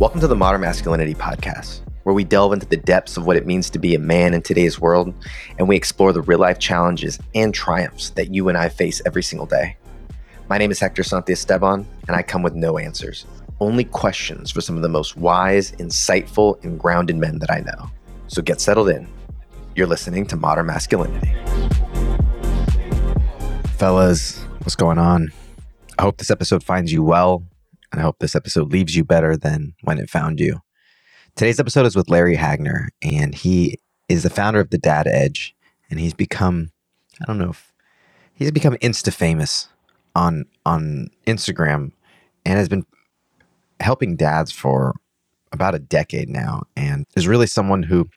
Welcome to the Modern Masculinity Podcast, where we delve into the depths of what it means to be a man in today's world, and we explore the real life challenges and triumphs that you and I face every single day. My name is Hector Santia Esteban, and I come with no answers, only questions for some of the most wise, insightful, and grounded men that I know. So get settled in. You're listening to Modern Masculinity. Fellas, what's going on? I hope this episode finds you well and I hope this episode leaves you better than when it found you. Today's episode is with Larry Hagner, and he is the founder of the Dad Edge, and he's become, I don't know if he's become insta famous on on Instagram and has been helping dads for about a decade now and is really someone who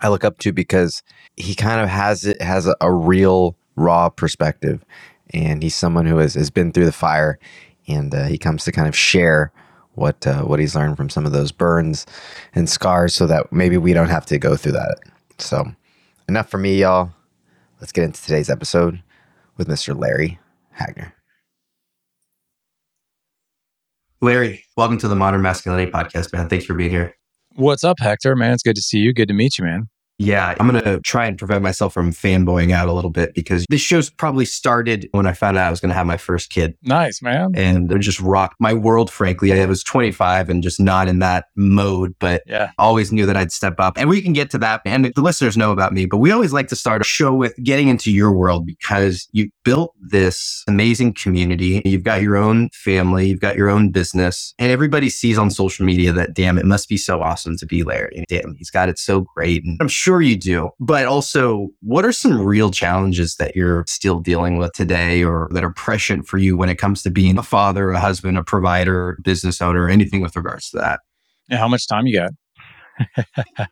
I look up to because he kind of has it has a, a real raw perspective and he's someone who has, has been through the fire and uh, he comes to kind of share what uh, what he's learned from some of those burns and scars, so that maybe we don't have to go through that. So, enough for me, y'all. Let's get into today's episode with Mr. Larry Hagner. Larry, welcome to the Modern Masculinity Podcast, man. Thanks for being here. What's up, Hector? Man, it's good to see you. Good to meet you, man. Yeah, I'm going to try and prevent myself from fanboying out a little bit because this show's probably started when I found out I was going to have my first kid. Nice, man. And it just rocked my world, frankly. I was 25 and just not in that mode, but yeah. always knew that I'd step up. And we can get to that. And the listeners know about me, but we always like to start a show with getting into your world because you built this amazing community. You've got your own family, you've got your own business, and everybody sees on social media that, damn, it must be so awesome to be Larry. Damn, he's got it so great. And I'm sure sure you do. But also, what are some real challenges that you're still dealing with today or that are prescient for you when it comes to being a father, a husband, a provider, business owner, anything with regards to that? Yeah, how much time you got?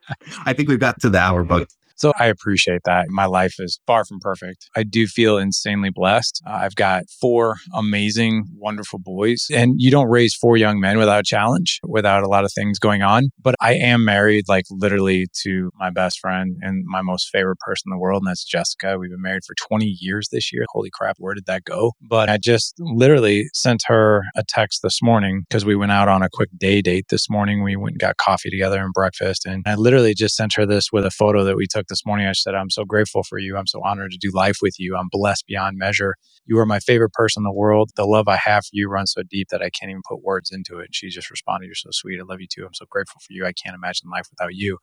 I think we've got to the hour, but so I appreciate that. My life is far from perfect. I do feel insanely blessed. Uh, I've got four amazing, wonderful boys. And you don't raise four young men without a challenge, without a lot of things going on. But I am married, like literally to my best friend and my most favorite person in the world. And that's Jessica. We've been married for 20 years this year. Holy crap, where did that go? But I just literally sent her a text this morning because we went out on a quick day date this morning. We went and got coffee together and breakfast. And I literally just sent her this with a photo that we took this morning. I said, I'm so grateful for you. I'm so honored to do life with you. I'm blessed beyond measure. You are my favorite person in the world. The love I have for you runs so deep that I can't even put words into it. She just responded, You're so sweet. I love you too. I'm so grateful for you. I can't imagine life without you.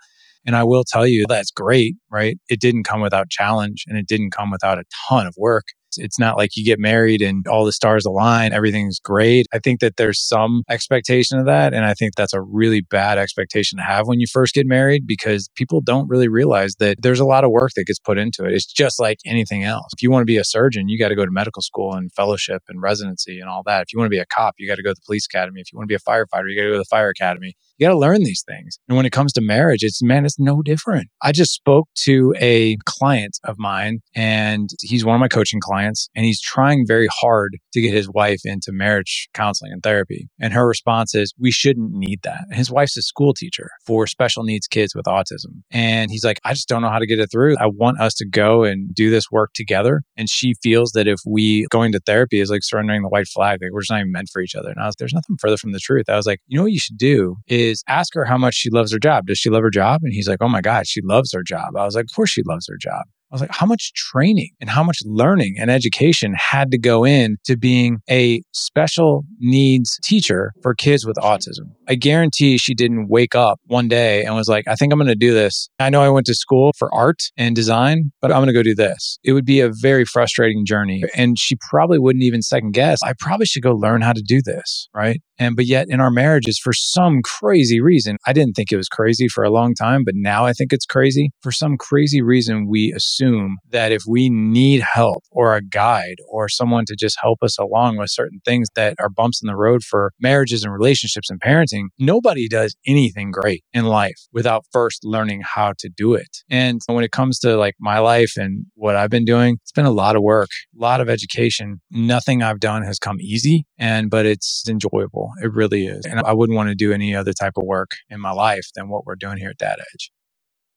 And I will tell you that's great, right? It didn't come without challenge and it didn't come without a ton of work. It's not like you get married and all the stars align, everything's great. I think that there's some expectation of that. And I think that's a really bad expectation to have when you first get married because people don't really realize that there's a lot of work that gets put into it. It's just like anything else. If you want to be a surgeon, you got to go to medical school and fellowship and residency and all that. If you want to be a cop, you got to go to the police academy. If you want to be a firefighter, you got to go to the fire academy. You got to learn these things. And when it comes to marriage, it's man, it's no different. I just spoke to a client of mine and he's one of my coaching clients and he's trying very hard to get his wife into marriage counseling and therapy. And her response is, we shouldn't need that. His wife's a school teacher for special needs kids with autism. And he's like, I just don't know how to get it through. I want us to go and do this work together. And she feels that if we going to therapy is like surrendering the white flag, like we're just not even meant for each other. And I was, there's nothing further from the truth. I was like, you know what you should do is ask her how much she loves her job. Does she love her job? And he's like, Oh my God, she loves her job. I was like, Of course she loves her job. I was like, how much training and how much learning and education had to go in to being a special needs teacher for kids with autism? I guarantee she didn't wake up one day and was like, I think I'm going to do this. I know I went to school for art and design, but I'm going to go do this. It would be a very frustrating journey. And she probably wouldn't even second guess. I probably should go learn how to do this. Right. And, but yet in our marriages, for some crazy reason, I didn't think it was crazy for a long time, but now I think it's crazy. For some crazy reason, we assume that if we need help or a guide or someone to just help us along with certain things that are bumps in the road for marriages and relationships and parenting, nobody does anything great in life without first learning how to do it. And when it comes to like my life and what I've been doing, it's been a lot of work, a lot of education. Nothing I've done has come easy and but it's enjoyable. It really is. And I wouldn't want to do any other type of work in my life than what we're doing here at Dad Edge.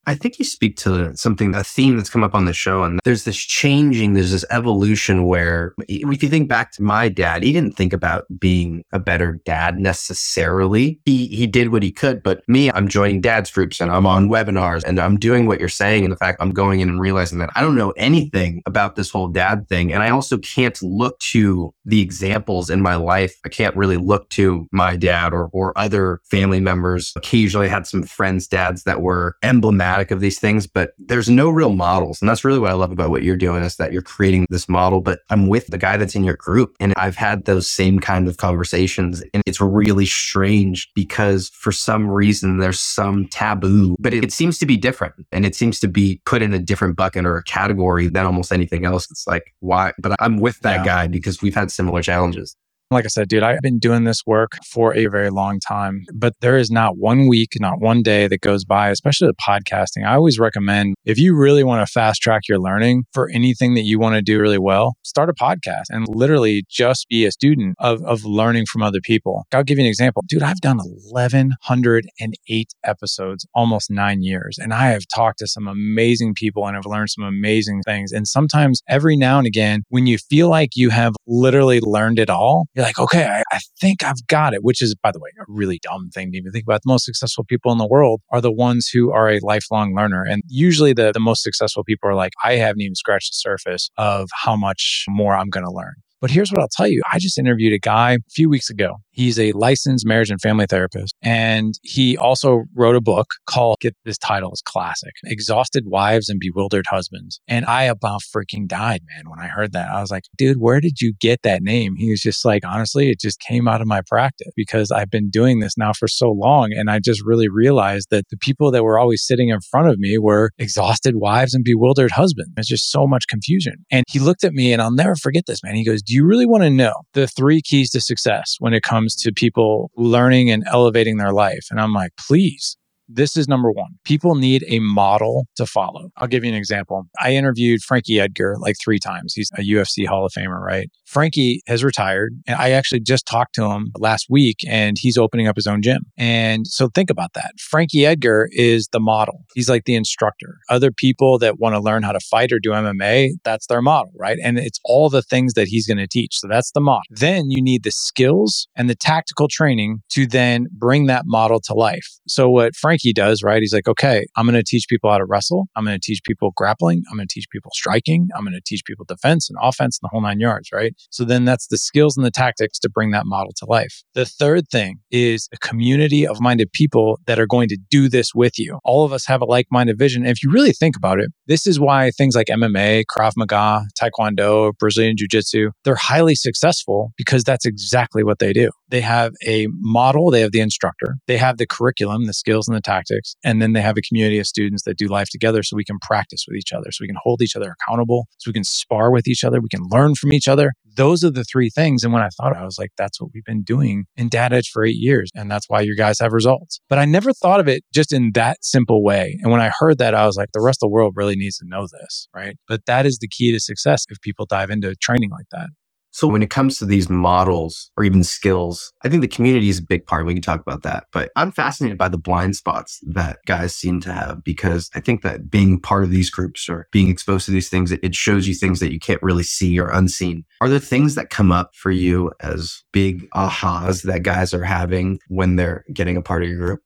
I think you speak to something, a theme that's come up on the show. And there's this changing, there's this evolution where if you think back to my dad, he didn't think about being a better dad necessarily. He, he did what he could, but me, I'm joining dad's groups and I'm on webinars and I'm doing what you're saying. And the fact I'm going in and realizing that I don't know anything about this whole dad thing. And I also can't look to the examples in my life. I can't really look to my dad or, or other family members. Occasionally I had some friends' dads that were emblematic of these things, but there's no real models. And that's really what I love about what you're doing is that you're creating this model, but I'm with the guy that's in your group and I've had those same kind of conversations. And it's really strange because for some reason there's some taboo, but it, it seems to be different and it seems to be put in a different bucket or a category than almost anything else. It's like, why? But I'm with that yeah. guy because we've had similar challenges. Like I said, dude, I've been doing this work for a very long time, but there is not one week, not one day that goes by, especially with podcasting. I always recommend if you really want to fast track your learning for anything that you want to do really well, start a podcast and literally just be a student of, of learning from other people. I'll give you an example. Dude, I've done 1,108 episodes, almost nine years, and I have talked to some amazing people and have learned some amazing things. And sometimes every now and again, when you feel like you have literally learned it all, you're like, okay, I, I, think I've got it, which is, by the way, a really dumb thing to even think about. The most successful people in the world are the ones who are a lifelong learner. And usually the, the most successful people are like, I haven't even scratched the surface of how much more I'm going to learn. But here's what I'll tell you. I just interviewed a guy a few weeks ago. He's a licensed marriage and family therapist. And he also wrote a book called, get this title is classic, Exhausted Wives and Bewildered Husbands. And I about freaking died, man, when I heard that. I was like, dude, where did you get that name? He was just like, honestly, it just came out of my practice because I've been doing this now for so long. And I just really realized that the people that were always sitting in front of me were exhausted wives and bewildered husbands. It's just so much confusion. And he looked at me and I'll never forget this, man. He goes, do you really want to know the three keys to success when it comes to people learning and elevating their life? And I'm like, please. This is number one. People need a model to follow. I'll give you an example. I interviewed Frankie Edgar like three times. He's a UFC Hall of Famer, right? Frankie has retired. And I actually just talked to him last week and he's opening up his own gym. And so think about that. Frankie Edgar is the model. He's like the instructor. Other people that want to learn how to fight or do MMA, that's their model, right? And it's all the things that he's going to teach. So that's the model. Then you need the skills and the tactical training to then bring that model to life. So what Frankie he does, right? He's like, okay, I'm going to teach people how to wrestle. I'm going to teach people grappling. I'm going to teach people striking. I'm going to teach people defense and offense and the whole nine yards, right? So then that's the skills and the tactics to bring that model to life. The third thing is a community of minded people that are going to do this with you. All of us have a like minded vision. And if you really think about it, this is why things like MMA, Krav Maga, Taekwondo, Brazilian Jiu Jitsu, they're highly successful because that's exactly what they do. They have a model, they have the instructor, they have the curriculum, the skills and the tactics, and then they have a community of students that do life together so we can practice with each other, so we can hold each other accountable, so we can spar with each other, we can learn from each other. Those are the three things. And when I thought, I was like, that's what we've been doing in Dad Edge for eight years. And that's why you guys have results. But I never thought of it just in that simple way. And when I heard that, I was like, the rest of the world really needs to know this, right? But that is the key to success if people dive into training like that. So when it comes to these models or even skills, I think the community is a big part. We can talk about that. But I'm fascinated by the blind spots that guys seem to have because I think that being part of these groups or being exposed to these things, it shows you things that you can't really see or unseen. Are there things that come up for you as big ahas that guys are having when they're getting a part of your group?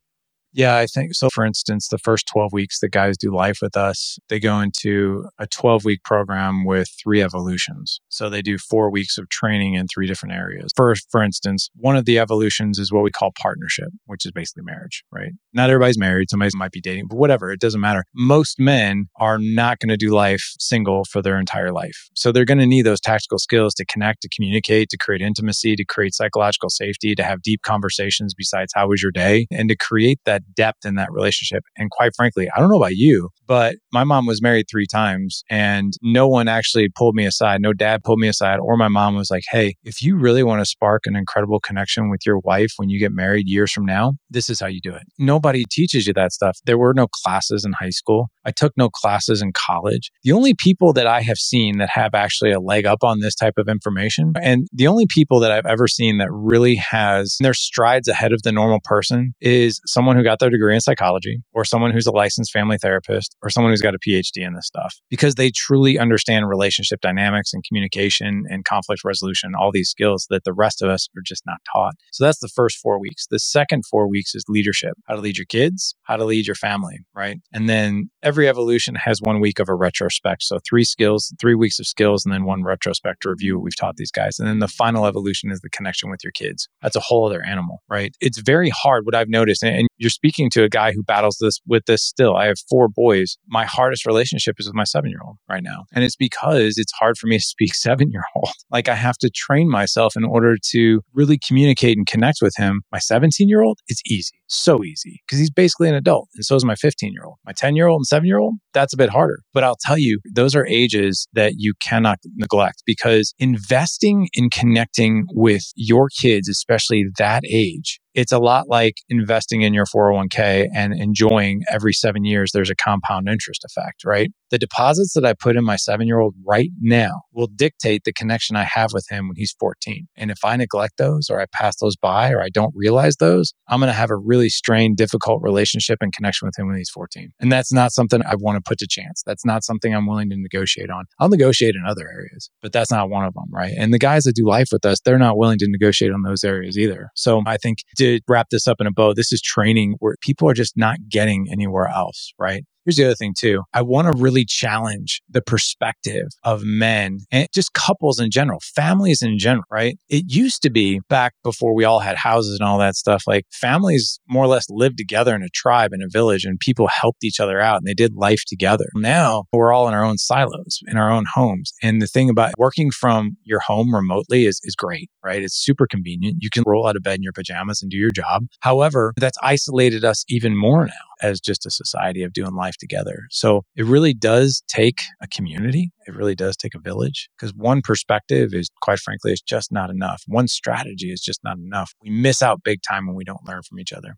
Yeah, I think so. For instance, the first 12 weeks that guys do life with us, they go into a 12 week program with three evolutions. So they do four weeks of training in three different areas. First, for instance, one of the evolutions is what we call partnership, which is basically marriage, right? Not everybody's married. Somebody might be dating, but whatever, it doesn't matter. Most men are not going to do life single for their entire life. So they're going to need those tactical skills to connect, to communicate, to create intimacy, to create psychological safety, to have deep conversations besides how was your day, and to create that depth in that relationship. And quite frankly, I don't know about you, but my mom was married three times and no one actually pulled me aside. No dad pulled me aside, or my mom was like, Hey, if you really want to spark an incredible connection with your wife when you get married years from now, this is how you do it. Nobody teaches you that stuff. There were no classes in high school. I took no classes in college. The only people that I have seen that have actually a leg up on this type of information, and the only people that I've ever seen that really has their strides ahead of the normal person is someone who got got their degree in psychology or someone who's a licensed family therapist or someone who's got a PhD in this stuff because they truly understand relationship dynamics and communication and conflict resolution, all these skills that the rest of us are just not taught. So that's the first four weeks. The second four weeks is leadership, how to lead your kids, how to lead your family, right? And then every evolution has one week of a retrospect. So three skills, three weeks of skills, and then one retrospect to review what we've taught these guys. And then the final evolution is the connection with your kids. That's a whole other animal, right? It's very hard what I've noticed. And you're speaking to a guy who battles this with this still. I have four boys. My hardest relationship is with my seven year old right now. And it's because it's hard for me to speak seven year old. Like I have to train myself in order to really communicate and connect with him. My 17 year old, it's easy, so easy because he's basically an adult. And so is my 15 year old. My 10 year old and seven year old, that's a bit harder. But I'll tell you, those are ages that you cannot neglect because investing in connecting with your kids, especially that age, it's a lot like investing in your 401k and enjoying every seven years, there's a compound interest effect, right? The deposits that I put in my seven year old right now will dictate the connection I have with him when he's 14. And if I neglect those or I pass those by or I don't realize those, I'm going to have a really strained, difficult relationship and connection with him when he's 14. And that's not something I want to put to chance. That's not something I'm willing to negotiate on. I'll negotiate in other areas, but that's not one of them, right? And the guys that do life with us, they're not willing to negotiate on those areas either. So I think to wrap this up in a bow, this is training where people are just not getting anywhere else, right? Here's the other thing too. I want to really challenge the perspective of men and just couples in general, families in general, right? It used to be back before we all had houses and all that stuff, like families more or less lived together in a tribe, in a village, and people helped each other out and they did life together. Now we're all in our own silos, in our own homes. And the thing about working from your home remotely is, is great, right? It's super convenient. You can roll out of bed in your pajamas and do your job. However, that's isolated us even more now as just a society of doing life together. So it really does take a community. It really does take a village because one perspective is quite frankly, is just not enough. One strategy is just not enough. We miss out big time when we don't learn from each other.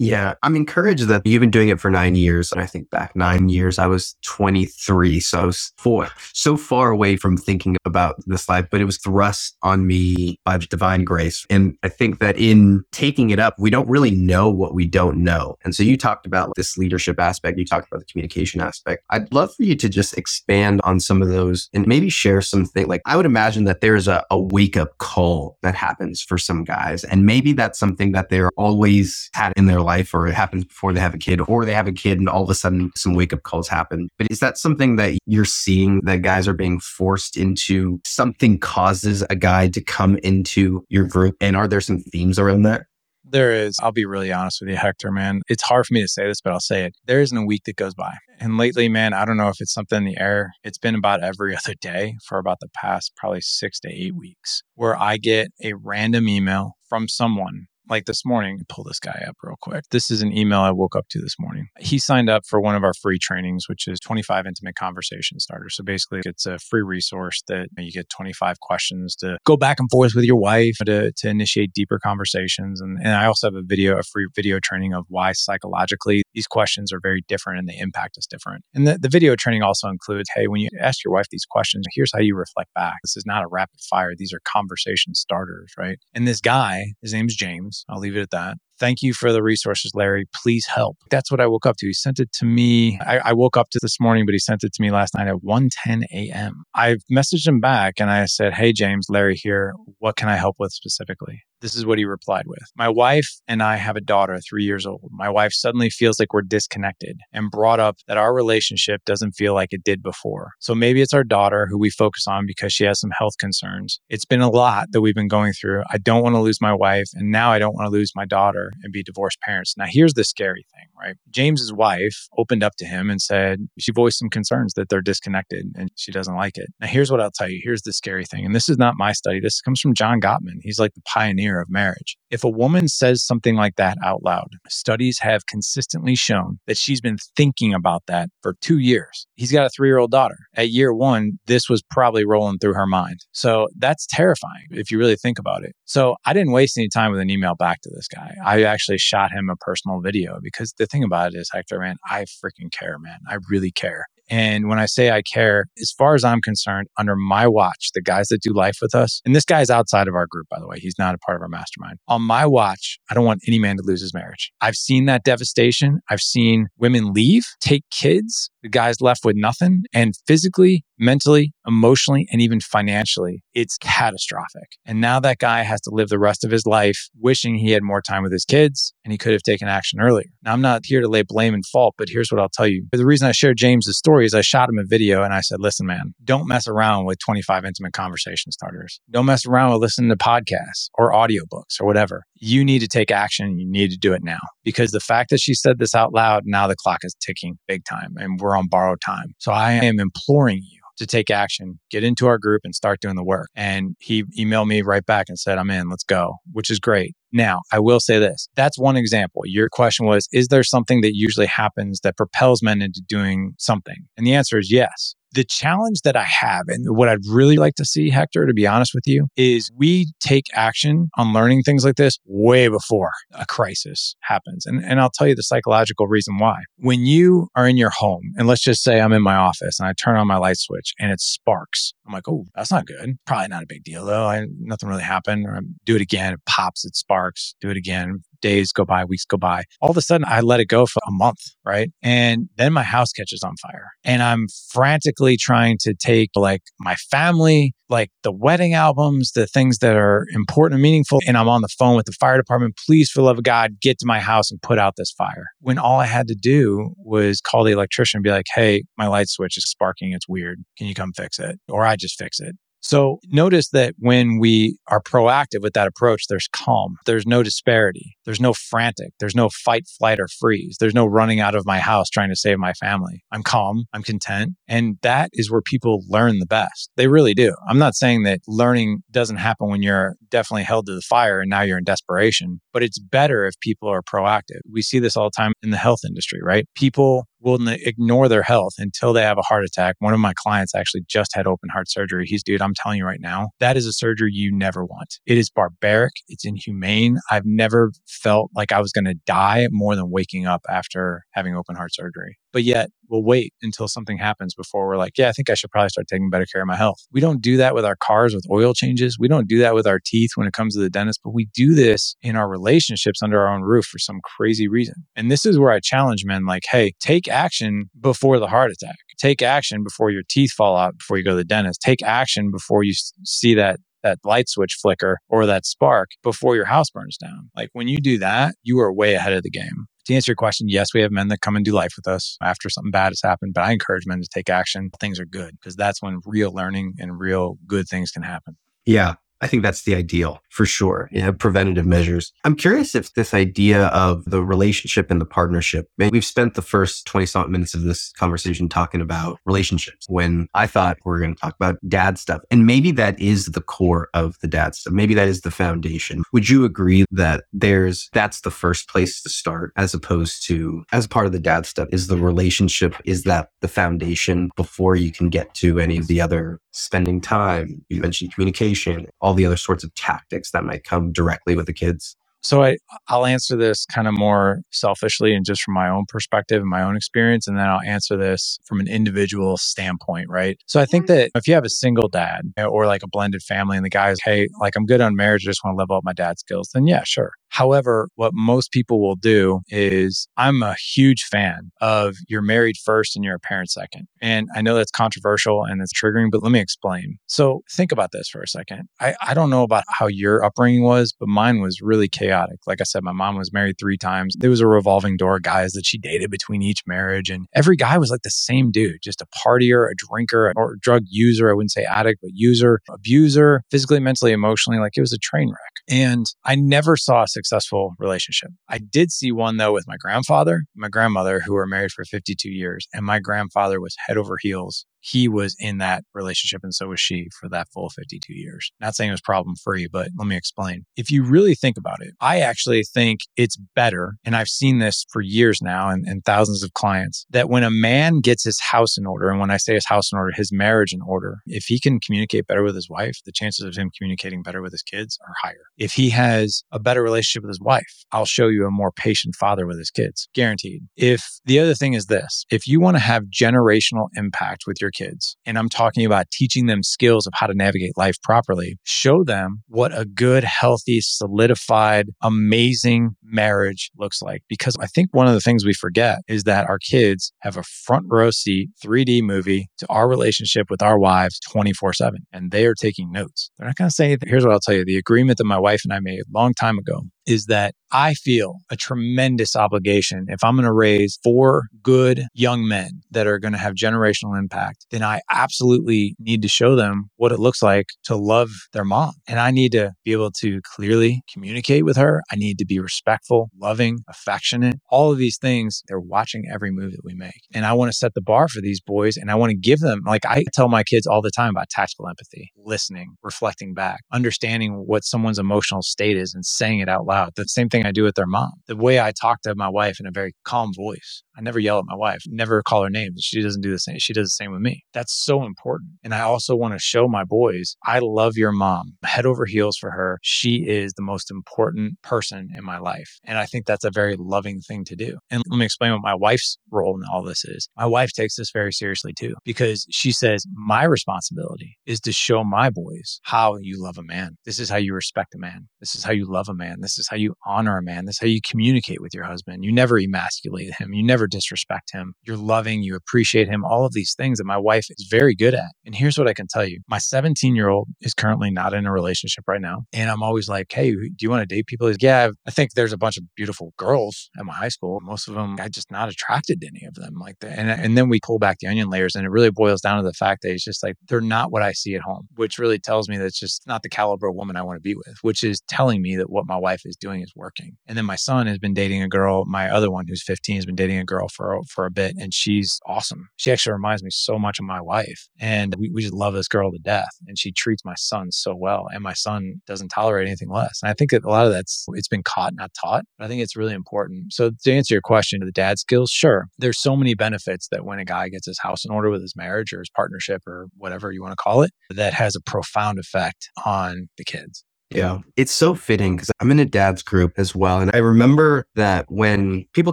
Yeah. I'm encouraged that you've been doing it for nine years. And I think back nine years, I was 23. So I was four, so far away from thinking about this life, but it was thrust on me by divine grace. And I think that in taking it up, we don't really know what we don't know. And so you talked about this leadership aspect. You talked about the communication aspect. I'd love for you to just expand on some of those and maybe share something. Like I would imagine that there's a, a wake up call that happens for some guys. And maybe that's something that they're always had in their life life or it happens before they have a kid or they have a kid and all of a sudden some wake up calls happen. But is that something that you're seeing that guys are being forced into something causes a guy to come into your group? And are there some themes around that? There is. I'll be really honest with you, Hector, man. It's hard for me to say this, but I'll say it. There isn't a week that goes by. And lately, man, I don't know if it's something in the air. It's been about every other day for about the past probably six to eight weeks where I get a random email from someone like this morning, pull this guy up real quick. This is an email I woke up to this morning. He signed up for one of our free trainings, which is 25 intimate conversation starters. So basically, it's a free resource that you get 25 questions to go back and forth with your wife to, to initiate deeper conversations. And, and I also have a video, a free video training of why psychologically these questions are very different and they impact us different. And the, the video training also includes hey, when you ask your wife these questions, here's how you reflect back. This is not a rapid fire, these are conversation starters, right? And this guy, his name's James I'll leave it at that. Thank you for the resources, Larry. Please help. That's what I woke up to. He sent it to me. I, I woke up to this morning, but he sent it to me last night at 1:10 a.m. I've messaged him back and I said, Hey James, Larry here. What can I help with specifically? This is what he replied with. My wife and I have a daughter, three years old. My wife suddenly feels like we're disconnected and brought up that our relationship doesn't feel like it did before. So maybe it's our daughter who we focus on because she has some health concerns. It's been a lot that we've been going through. I don't want to lose my wife. And now I don't want to lose my daughter and be divorced parents. Now, here's the scary thing, right? James's wife opened up to him and said she voiced some concerns that they're disconnected and she doesn't like it. Now, here's what I'll tell you. Here's the scary thing. And this is not my study. This comes from John Gottman. He's like the pioneer of marriage. If a woman says something like that out loud, studies have consistently shown that she's been thinking about that for two years. He's got a three year old daughter. At year one, this was probably rolling through her mind. So that's terrifying if you really think about it. So I didn't waste any time with an email back to this guy. I actually shot him a personal video because the thing about it is, Hector, man, I freaking care, man. I really care. And when I say I care, as far as I'm concerned, under my watch, the guys that do life with us, and this guy is outside of our group, by the way, he's not a part of our mastermind. On my watch, I don't want any man to lose his marriage. I've seen that devastation. I've seen women leave, take kids, the guy's left with nothing. And physically, mentally, emotionally, and even financially, it's catastrophic. And now that guy has to live the rest of his life wishing he had more time with his kids and he could have taken action earlier. Now, I'm not here to lay blame and fault, but here's what I'll tell you. The reason I shared James's story is I shot him a video and I said, listen, man, don't mess around with 25 intimate conversation starters. Don't mess around with listening to podcasts or audiobooks or whatever. You need to take action. You need to do it now because the fact that she said this out loud, now the clock is ticking big time and we're on borrowed time. So I am imploring you to take action, get into our group and start doing the work. And he emailed me right back and said, I'm in, let's go, which is great. Now, I will say this. That's one example. Your question was, is there something that usually happens that propels men into doing something? And the answer is yes. The challenge that I have, and what I'd really like to see, Hector, to be honest with you, is we take action on learning things like this way before a crisis happens. And, and I'll tell you the psychological reason why. When you are in your home, and let's just say I'm in my office and I turn on my light switch and it sparks, I'm like, oh, that's not good. Probably not a big deal though. I, nothing really happened. Or I do it again, it pops, it sparks, do it again, days go by, weeks go by. All of a sudden, I let it go for a month, right? And then my house catches on fire. And I'm frantically trying to take like my family, like the wedding albums, the things that are important and meaningful. And I'm on the phone with the fire department. Please, for the love of God, get to my house and put out this fire. When all I had to do was call the electrician and be like, hey, my light switch is sparking. It's weird. Can you come fix it? Or I just fix it. So notice that when we are proactive with that approach, there's calm. There's no disparity. There's no frantic. There's no fight, flight, or freeze. There's no running out of my house trying to save my family. I'm calm. I'm content. And that is where people learn the best. They really do. I'm not saying that learning doesn't happen when you're definitely held to the fire and now you're in desperation, but it's better if people are proactive. We see this all the time in the health industry, right? People will ignore their health until they have a heart attack. One of my clients actually just had open heart surgery. He's, dude, I'm telling you right now, that is a surgery you never want. It is barbaric. It's inhumane. I've never felt like I was going to die more than waking up after having open heart surgery. But yet we'll wait until something happens before we're like, yeah, I think I should probably start taking better care of my health. We don't do that with our cars with oil changes. We don't do that with our teeth when it comes to the dentist, but we do this in our relationships under our own roof for some crazy reason. And this is where I challenge men like, hey, take action before the heart attack. Take action before your teeth fall out before you go to the dentist. Take action before you see that that light switch flicker or that spark before your house burns down. Like when you do that, you are way ahead of the game to answer your question, yes, we have men that come and do life with us after something bad has happened, but I encourage men to take action. Things are good because that's when real learning and real good things can happen. Yeah. I think that's the ideal for sure. Yeah, preventative measures. I'm curious if this idea of the relationship and the partnership, we've spent the first 20 something minutes of this conversation talking about relationships when I thought we are going to talk about dad stuff. And maybe that is the core of the dad stuff. Maybe that is the foundation. Would you agree that there's, that's the first place to start as opposed to, as part of the dad stuff, is the relationship, is that the foundation before you can get to any of the other spending time? You mentioned communication, all the other sorts of tactics that might come directly with the kids? So I, I'll answer this kind of more selfishly and just from my own perspective and my own experience. And then I'll answer this from an individual standpoint, right? So I think that if you have a single dad or like a blended family and the guy's, hey, like I'm good on marriage, I just want to level up my dad skills, then yeah, sure. However, what most people will do is I'm a huge fan of you're married first and you're a parent second. And I know that's controversial and it's triggering, but let me explain. So think about this for a second. I, I don't know about how your upbringing was, but mine was really chaotic. Like I said, my mom was married three times. There was a revolving door of guys that she dated between each marriage. And every guy was like the same dude, just a partier, a drinker, or drug user. I wouldn't say addict, but user, abuser, physically, mentally, emotionally. Like it was a train wreck. And I never saw a successful relationship. I did see one though with my grandfather, my grandmother, who were married for 52 years. And my grandfather was head over heels he was in that relationship and so was she for that full 52 years. Not saying it was problem free, but let me explain. If you really think about it, I actually think it's better, and I've seen this for years now and, and thousands of clients, that when a man gets his house in order, and when I say his house in order, his marriage in order, if he can communicate better with his wife, the chances of him communicating better with his kids are higher. If he has a better relationship with his wife, I'll show you a more patient father with his kids, guaranteed. If the other thing is this, if you want to have generational impact with your kids, and I'm talking about teaching them skills of how to navigate life properly, show them what a good, healthy, solidified, amazing marriage looks like. Because I think one of the things we forget is that our kids have a front row seat 3D movie to our relationship with our wives 24 7, and they are taking notes. They're not going to say, here's what I'll tell you the agreement that my wife and I made a long time ago is that I feel a tremendous obligation. If I'm going to raise four good young men that are going to have generational impact, then I absolutely need to show them what it looks like to love their mom. And I need to be able to clearly communicate with her. I need to be respectful, loving, affectionate. All of these things, they're watching every move that we make. And I want to set the bar for these boys and I want to give them, like I tell my kids all the time about tactical empathy, listening, reflecting back, understanding what someone's emotional state is and saying it out loud. Uh, the same thing I do with their mom. The way I talk to my wife in a very calm voice. I never yell at my wife, never call her names. She doesn't do the same. She does the same with me. That's so important. And I also want to show my boys, I love your mom, head over heels for her. She is the most important person in my life. And I think that's a very loving thing to do. And let me explain what my wife's role in all this is. My wife takes this very seriously too, because she says, my responsibility is to show my boys how you love a man. This is how you respect a man. This is how you love a man. This is how you honor a man. This is how you communicate with your husband. You never emasculate him. You never disrespect him. You're loving, you appreciate him, all of these things that my wife is very good at. And here's what I can tell you my 17 year old is currently not in a relationship right now. And I'm always like, hey, do you want to date people? He's, yeah, I think there's a bunch of beautiful girls at my high school. Most of them, I'm just not attracted to any of them like that. And, and then we pull back the onion layers and it really boils down to the fact that it's just like, they're not what I see at home, which really tells me that it's just not the caliber of woman I want to be with, which is telling me that what my wife doing is working. And then my son has been dating a girl. My other one, who's 15, has been dating a girl for for a bit, and she's awesome. She actually reminds me so much of my wife, and we, we just love this girl to death. And she treats my son so well, and my son doesn't tolerate anything less. And I think that a lot of that's it's been caught, not taught. I think it's really important. So to answer your question, to the dad skills, sure, there's so many benefits that when a guy gets his house in order with his marriage or his partnership or whatever you want to call it, that has a profound effect on the kids. Yeah. Um, it's so fitting because I'm in a dad's group as well. And I remember that when people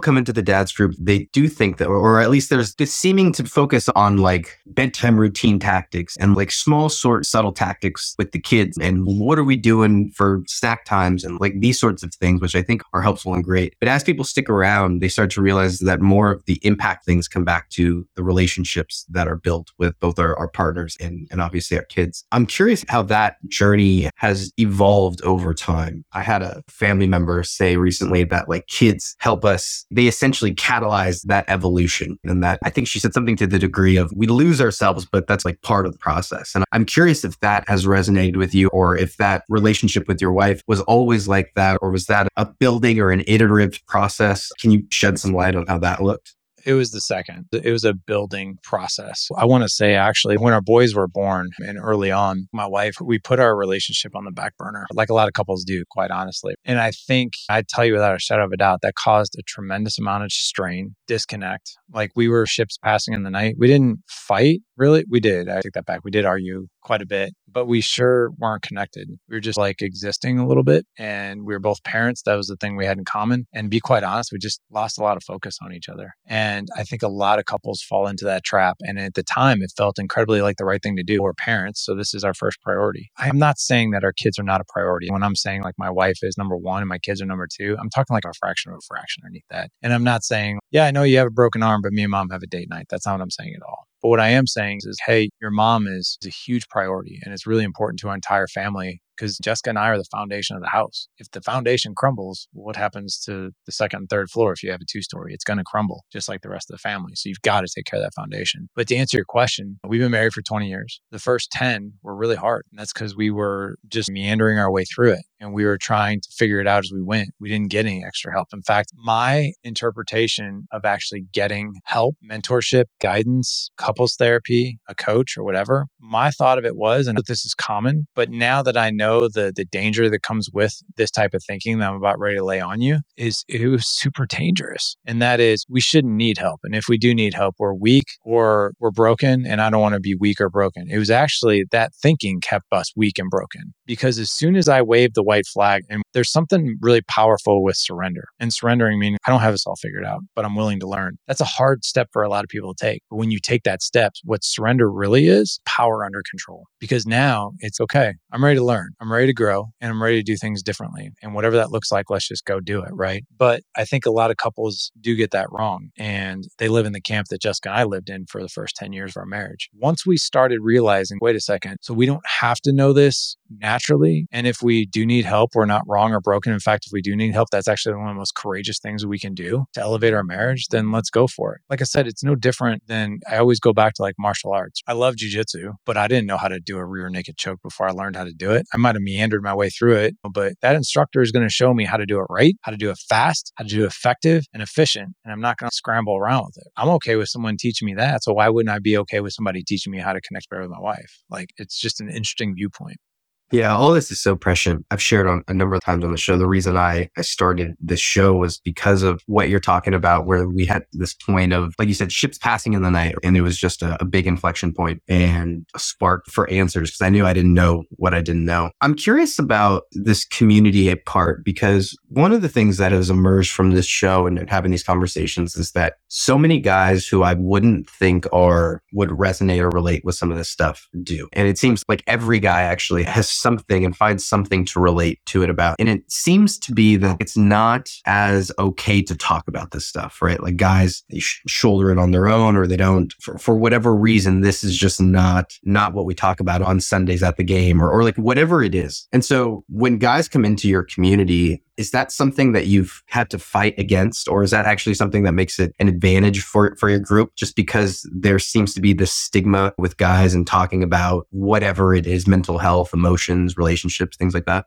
come into the dad's group, they do think that, or at least there's this seeming to focus on like bedtime routine tactics and like small sort subtle tactics with the kids. And what are we doing for snack times and like these sorts of things, which I think are helpful and great. But as people stick around, they start to realize that more of the impact things come back to the relationships that are built with both our, our partners and, and obviously our kids. I'm curious how that journey has evolved evolved over time. I had a family member say recently that like kids help us, they essentially catalyze that evolution. And that I think she said something to the degree of we lose ourselves, but that's like part of the process. And I'm curious if that has resonated with you or if that relationship with your wife was always like that, or was that a building or an iterative process? Can you shed some light on how that looked? It was the second. It was a building process. I want to say, actually, when our boys were born and early on, my wife, we put our relationship on the back burner, like a lot of couples do, quite honestly. And I think I'd tell you without a shadow of a doubt that caused a tremendous amount of strain, disconnect. Like we were ships passing in the night. We didn't fight, really. We did. I take that back. We did argue quite a bit, but we sure weren't connected. We were just like existing a little bit. And we were both parents. That was the thing we had in common. And be quite honest, we just lost a lot of focus on each other. And I think a lot of couples fall into that trap. And at the time, it felt incredibly like the right thing to do. We're parents. So this is our first priority. I'm not saying that our kids are not a priority. When I'm saying like my wife is number one and my kids are number two, I'm talking like a fraction of a fraction underneath that. And I'm not saying, yeah, I know you have a broken arm, but me and mom have a date night. That's not what I'm saying at all. But what I am saying is, hey, your mom is, is a huge priority and it's really important to our entire family because Jessica and I are the foundation of the house. If the foundation crumbles, what happens to the second and third floor if you have a two story? It's going to crumble just like the rest of the family. So you've got to take care of that foundation. But to answer your question, we've been married for 20 years. The first 10 were really hard. And that's because we were just meandering our way through it. And we were trying to figure it out as we went. We didn't get any extra help. In fact, my interpretation of actually getting help, mentorship, guidance, couples therapy, a coach or whatever, my thought of it was, and this is common, but now that I know the the danger that comes with this type of thinking that I'm about ready to lay on you, is it was super dangerous. And that is we shouldn't need help. And if we do need help, we're weak or we're broken. And I don't want to be weak or broken. It was actually that thinking kept us weak and broken. Because as soon as I waved the white flag, and there's something really powerful with surrender. And surrendering meaning I don't have this all figured out, but I'm willing to learn. That's a hard step for a lot of people to take. But when you take that step, what surrender really is power under control. Because now it's okay. I'm ready to learn. I'm ready to grow and I'm ready to do things differently. And whatever that looks like, let's just go do it. Right. But I think a lot of couples do get that wrong. And they live in the camp that Jessica and I lived in for the first 10 years of our marriage. Once we started realizing, wait a second, so we don't have to know this naturally. And if we do need help, we're not wrong or broken. In fact, if we do need help, that's actually one of the most courageous things we can do to elevate our marriage, then let's go for it. Like I said, it's no different than I always go back to like martial arts. I love jujitsu, but I didn't know how to do a rear naked choke before I learned how to do it. I might have meandered my way through it, but that instructor is going to show me how to do it right, how to do it fast, how to do it effective and efficient. And I'm not going to scramble around with it. I'm okay with someone teaching me that. So why wouldn't I be okay with somebody teaching me how to connect better with my wife? Like it's just an interesting viewpoint. Yeah, all this is so prescient. I've shared on a number of times on the show. The reason I, I started this show was because of what you're talking about, where we had this point of, like you said, ships passing in the night. And it was just a, a big inflection point and a spark for answers because I knew I didn't know what I didn't know. I'm curious about this community part because one of the things that has emerged from this show and having these conversations is that so many guys who I wouldn't think are would resonate or relate with some of this stuff do. And it seems like every guy actually has something and find something to relate to it about. And it seems to be that it's not as okay to talk about this stuff, right? Like guys, they sh- shoulder it on their own or they don't for, for whatever reason. This is just not, not what we talk about on Sundays at the game or, or like whatever it is. And so when guys come into your community, is that something that you've had to fight against or is that actually something that makes it an advantage for for your group? Just because there seems to be this stigma with guys and talking about whatever it is mental health emotions relationships things like that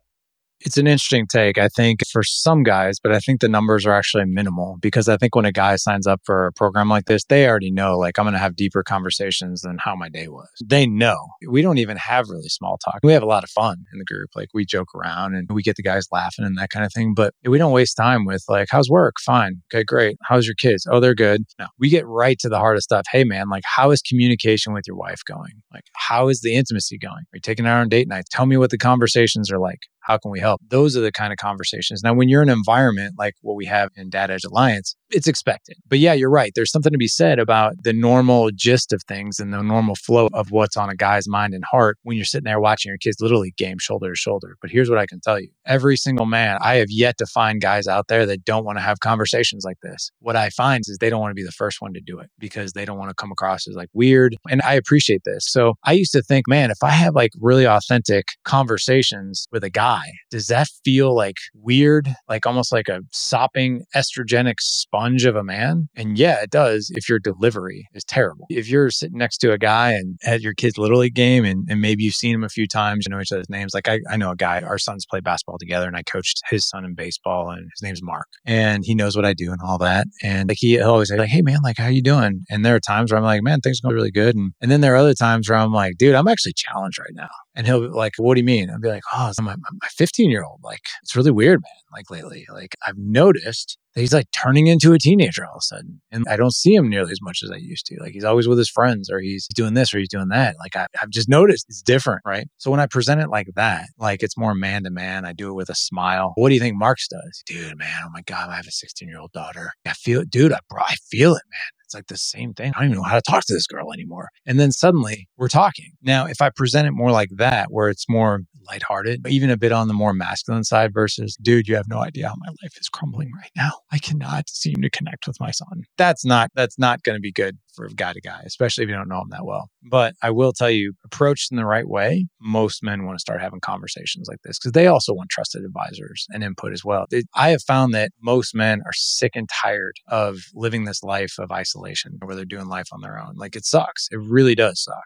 it's an interesting take, I think, for some guys, but I think the numbers are actually minimal because I think when a guy signs up for a program like this, they already know, like, I'm going to have deeper conversations than how my day was. They know. We don't even have really small talk. We have a lot of fun in the group. Like, we joke around and we get the guys laughing and that kind of thing, but we don't waste time with, like, how's work? Fine. Okay, great. How's your kids? Oh, they're good. No, we get right to the heart of stuff. Hey, man, like, how is communication with your wife going? Like, how is the intimacy going? Are you taking her on date nights? Tell me what the conversations are like. How can we help? Those are the kind of conversations. Now, when you're in an environment like what we have in Dad Edge Alliance, it's expected. But yeah, you're right. There's something to be said about the normal gist of things and the normal flow of what's on a guy's mind and heart when you're sitting there watching your kids literally game shoulder to shoulder. But here's what I can tell you every single man, I have yet to find guys out there that don't want to have conversations like this. What I find is they don't want to be the first one to do it because they don't want to come across as like weird. And I appreciate this. So I used to think, man, if I have like really authentic conversations with a guy, does that feel like weird? Like almost like a sopping estrogenic sponge? of a man? And yeah, it does if your delivery is terrible. If you're sitting next to a guy and at your kid's little league game and, and maybe you've seen him a few times, you know each other's names. Like I, I know a guy, our sons play basketball together and I coached his son in baseball and his name's Mark. And he knows what I do and all that. And like he always say, like, hey man, like how you doing? And there are times where I'm like, man, things are going really good. And and then there are other times where I'm like, dude, I'm actually challenged right now. And he'll be like, what do you mean? I'll be like, oh, my, my 15 year old. Like, it's really weird, man. Like lately, like I've noticed that he's like turning into a teenager all of a sudden. And I don't see him nearly as much as I used to. Like he's always with his friends or he's doing this or he's doing that. Like I, have just noticed it's different, right? So when I present it like that, like it's more man to man, I do it with a smile. What do you think Marks does? Dude, man, oh my God, I have a 16 year old daughter. I feel it, dude. I, bro, I feel it, man. It's like the same thing. I don't even know how to talk to this girl anymore. And then suddenly we're talking. Now, if I present it more like that, where it's more lighthearted, even a bit on the more masculine side versus, dude, you have no idea how my life is crumbling right now. I cannot seem to connect with my son. That's not, that's not going to be good for guy to guy, especially if you don't know him that well. But I will tell you, approached in the right way, most men want to start having conversations like this because they also want trusted advisors and input as well. I have found that most men are sick and tired of living this life of isolation where they're doing life on their own. Like it sucks. It really does suck.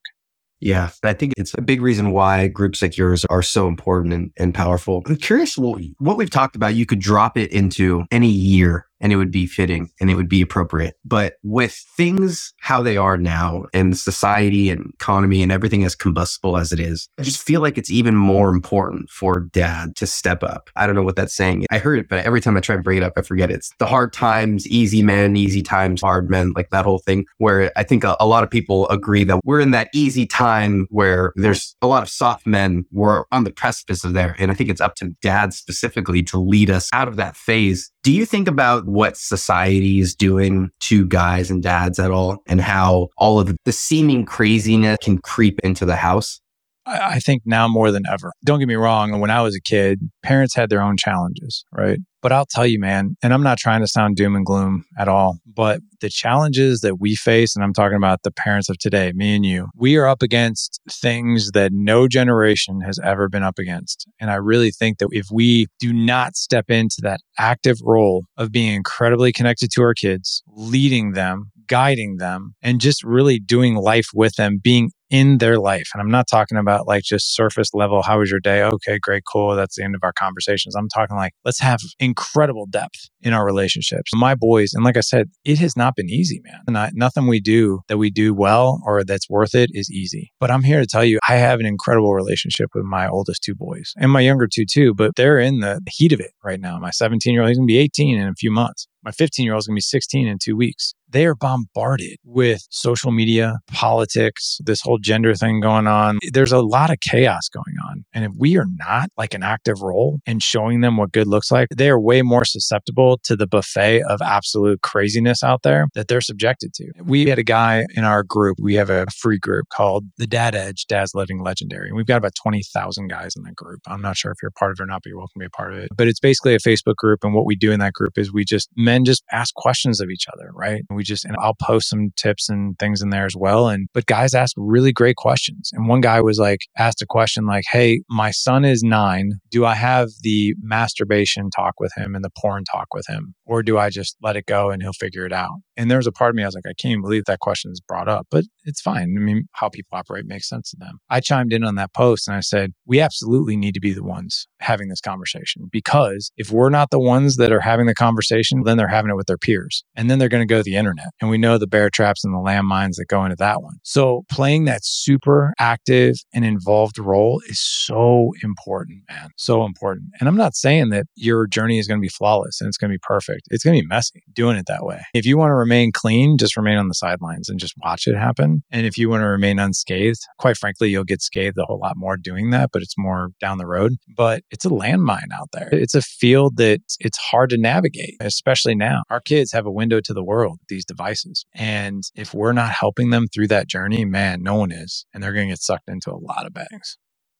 Yeah, I think it's a big reason why groups like yours are so important and, and powerful. I'm curious what we've talked about, you could drop it into any year and it would be fitting and it would be appropriate. But with things how they are now and society and economy and everything as combustible as it is, I just feel like it's even more important for dad to step up. I don't know what that's saying. I heard it, but every time I try to bring it up, I forget it. It's the hard times, easy men, easy times, hard men, like that whole thing where I think a, a lot of people agree that we're in that easy time where there's a lot of soft men. We're on the precipice of there. And I think it's up to dad specifically to lead us out of that phase. Do you think about what society is doing to guys and dads at all and how all of the seeming craziness can creep into the house? I think now more than ever. Don't get me wrong. When I was a kid, parents had their own challenges, right? But I'll tell you, man, and I'm not trying to sound doom and gloom at all, but the challenges that we face, and I'm talking about the parents of today, me and you, we are up against things that no generation has ever been up against. And I really think that if we do not step into that active role of being incredibly connected to our kids, leading them, guiding them, and just really doing life with them, being in their life. And I'm not talking about like just surface level, how was your day? Okay, great, cool. That's the end of our conversations. I'm talking like, let's have incredible depth in our relationships. My boys, and like I said, it has not been easy, man. Not, nothing we do that we do well or that's worth it is easy. But I'm here to tell you, I have an incredible relationship with my oldest two boys and my younger two too, but they're in the heat of it right now. My 17 year old, he's gonna be 18 in a few months. My 15 year old is going to be 16 in two weeks. They are bombarded with social media, politics, this whole gender thing going on. There's a lot of chaos going on. And if we are not like an active role in showing them what good looks like, they are way more susceptible to the buffet of absolute craziness out there that they're subjected to. We had a guy in our group, we have a free group called the Dad Edge, Dad's Living Legendary. And we've got about 20,000 guys in that group. I'm not sure if you're a part of it or not, but you're welcome to be a part of it. But it's basically a Facebook group. And what we do in that group is we just men just ask questions of each other, right? We just, and I'll post some tips and things in there as well. And, but guys ask really great questions. And one guy was like, asked a question like, Hey, my son is nine. Do I have the masturbation talk with him and the porn talk with him? Or do I just let it go and he'll figure it out? And there was a part of me, I was like, I can't even believe that question is brought up, but it's fine. I mean, how people operate makes sense to them. I chimed in on that post and I said, we absolutely need to be the ones having this conversation because if we're not the ones that are having the conversation, then they're having it with their peers. And then they're going to go to the internet. And we know the bear traps and the landmines that go into that one. So playing that super active and involved role is so important, man. So important. And I'm not saying that your journey is going to be flawless and it's going to be perfect. It's going to be messy doing it that way. If you want to remain clean, just remain on the sidelines and just watch it happen. And if you want to remain unscathed, quite frankly, you'll get scathed a whole lot more doing that, but it's more down the road. But it's a landmine out there. It's a field that it's hard to navigate, especially now. Our kids have a window to the world, these devices. And if we're not helping them through that journey, man, no one is. And they're going to get sucked into a lot of bangs.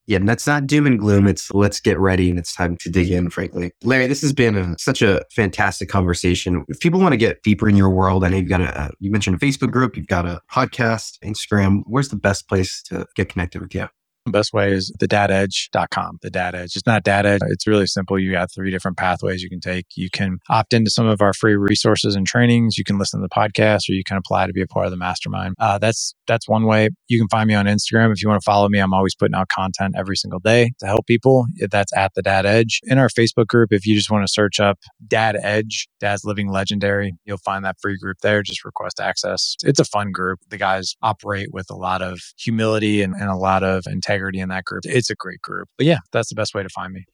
Yeah, and that's not doom and gloom. It's let's get ready and it's time to dig in, frankly. Larry, this has been a, such a fantastic conversation. If people want to get deeper in your world, I know you've got a, you mentioned a Facebook group, you've got a podcast, Instagram. Where's the best place to get connected with you? The best way is the dadedge.com. The Data edge. It's not Data edge. It's really simple. You got three different pathways you can take. You can opt into some of our free resources and trainings. You can listen to the podcast or you can apply to be a part of the mastermind. Uh, that's, that's one way. You can find me on Instagram. If you want to follow me, I'm always putting out content every single day to help people. That's at the dad edge. In our Facebook group, if you just want to search up dad edge, dad's living legendary, you'll find that free group there. Just request access. It's a fun group. The guys operate with a lot of humility and, and a lot of integrity integrity in that group. It's a great group. But yeah, that's the best way to find me.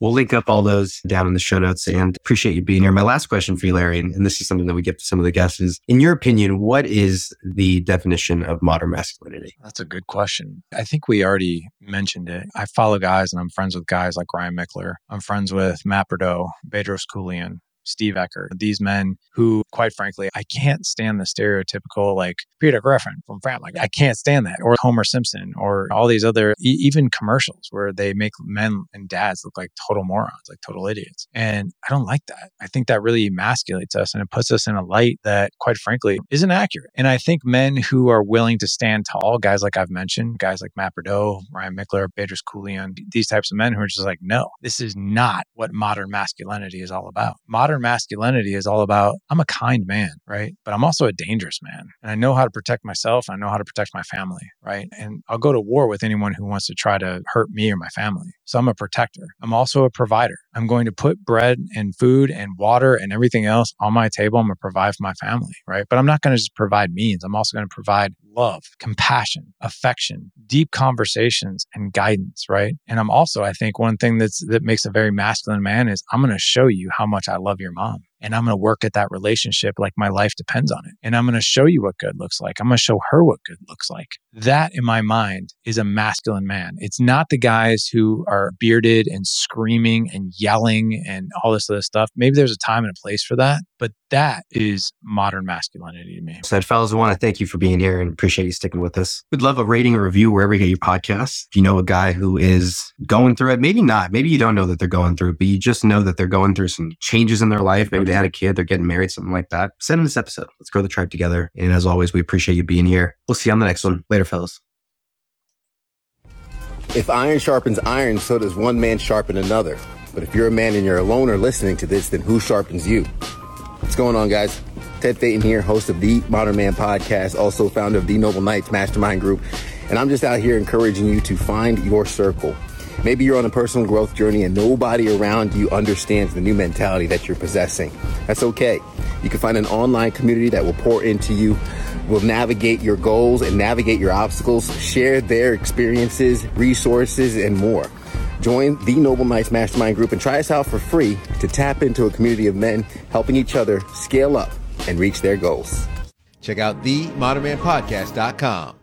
We'll link up all those down in the show notes and appreciate you being here. My last question for you, Larry, and this is something that we get to some of the guests is in your opinion, what is the definition of modern masculinity? That's a good question. I think we already mentioned it. I follow guys and I'm friends with guys like Ryan Michler. I'm friends with Matt Beaudreau, Bedros Keuilian, Steve Eckert, these men who, quite frankly, I can't stand the stereotypical like Peter Griffin from Family. I can't stand that. Or Homer Simpson or all these other, e- even commercials where they make men and dads look like total morons, like total idiots. And I don't like that. I think that really emasculates us and it puts us in a light that, quite frankly, isn't accurate. And I think men who are willing to stand tall, guys like I've mentioned, guys like Matt Beaudreau, Ryan Michler, Bedros Keuilian, these types of men who are just like, no, this is not what modern masculinity is all about. Modern modern masculinity is all about I'm a kind man, right? But I'm also a dangerous man. And I know how to protect myself. I know how to protect my family, right? And I'll go to war with anyone who wants to try to hurt me or my family. So I'm a protector. I'm also a provider. I'm going to put bread and food and water and everything else on my table. I'm going to provide for my family, right? But I'm not going to just provide means. I'm also going to provide love, compassion, affection, deep conversations and guidance, right? And I'm also, I think one thing that's that makes a very masculine man is I'm going to show you how much I love your mom and I'm going to work at that relationship like my life depends on it. And I'm going to show you what good looks like. I'm going to show her what good looks like. That in my mind is a masculine man. It's not the guys who are bearded and screaming and yelling and all this other stuff. Maybe there's a time and a place for that, but that is modern masculinity to me. Said, fellas, I want to thank you for being here and appreciate you sticking with us. We'd love a rating or review wherever you get your podcasts. If you know a guy who is going through it, maybe not, maybe you don't know that they're going through it, but you just know that they're going through some changes in their life. Maybe they had a kid, they're getting married, something like that. Send them this episode. Let's grow the tribe together. And as always, we appreciate you being here. We'll see you on the next one. Later, fellas. If iron sharpens iron, so does one man sharpen another. But if you're a man and you're alone or listening to this, then who sharpens you? What's going on, guys? Ted Phaeton here, host of the Modern Man podcast, also founder of the Noble Knights Mastermind Group. And I'm just out here encouraging you to find your circle. Maybe you're on a personal growth journey and nobody around you understands the new mentality that you're possessing. That's okay. You can find an online community that will pour into you, will navigate your goals and navigate your obstacles, share their experiences, resources, and more. Join the Noble Knights Mastermind Group and try us out for free to tap into a community of men helping each other scale up and reach their goals. Check out the themodernmanpodcast.com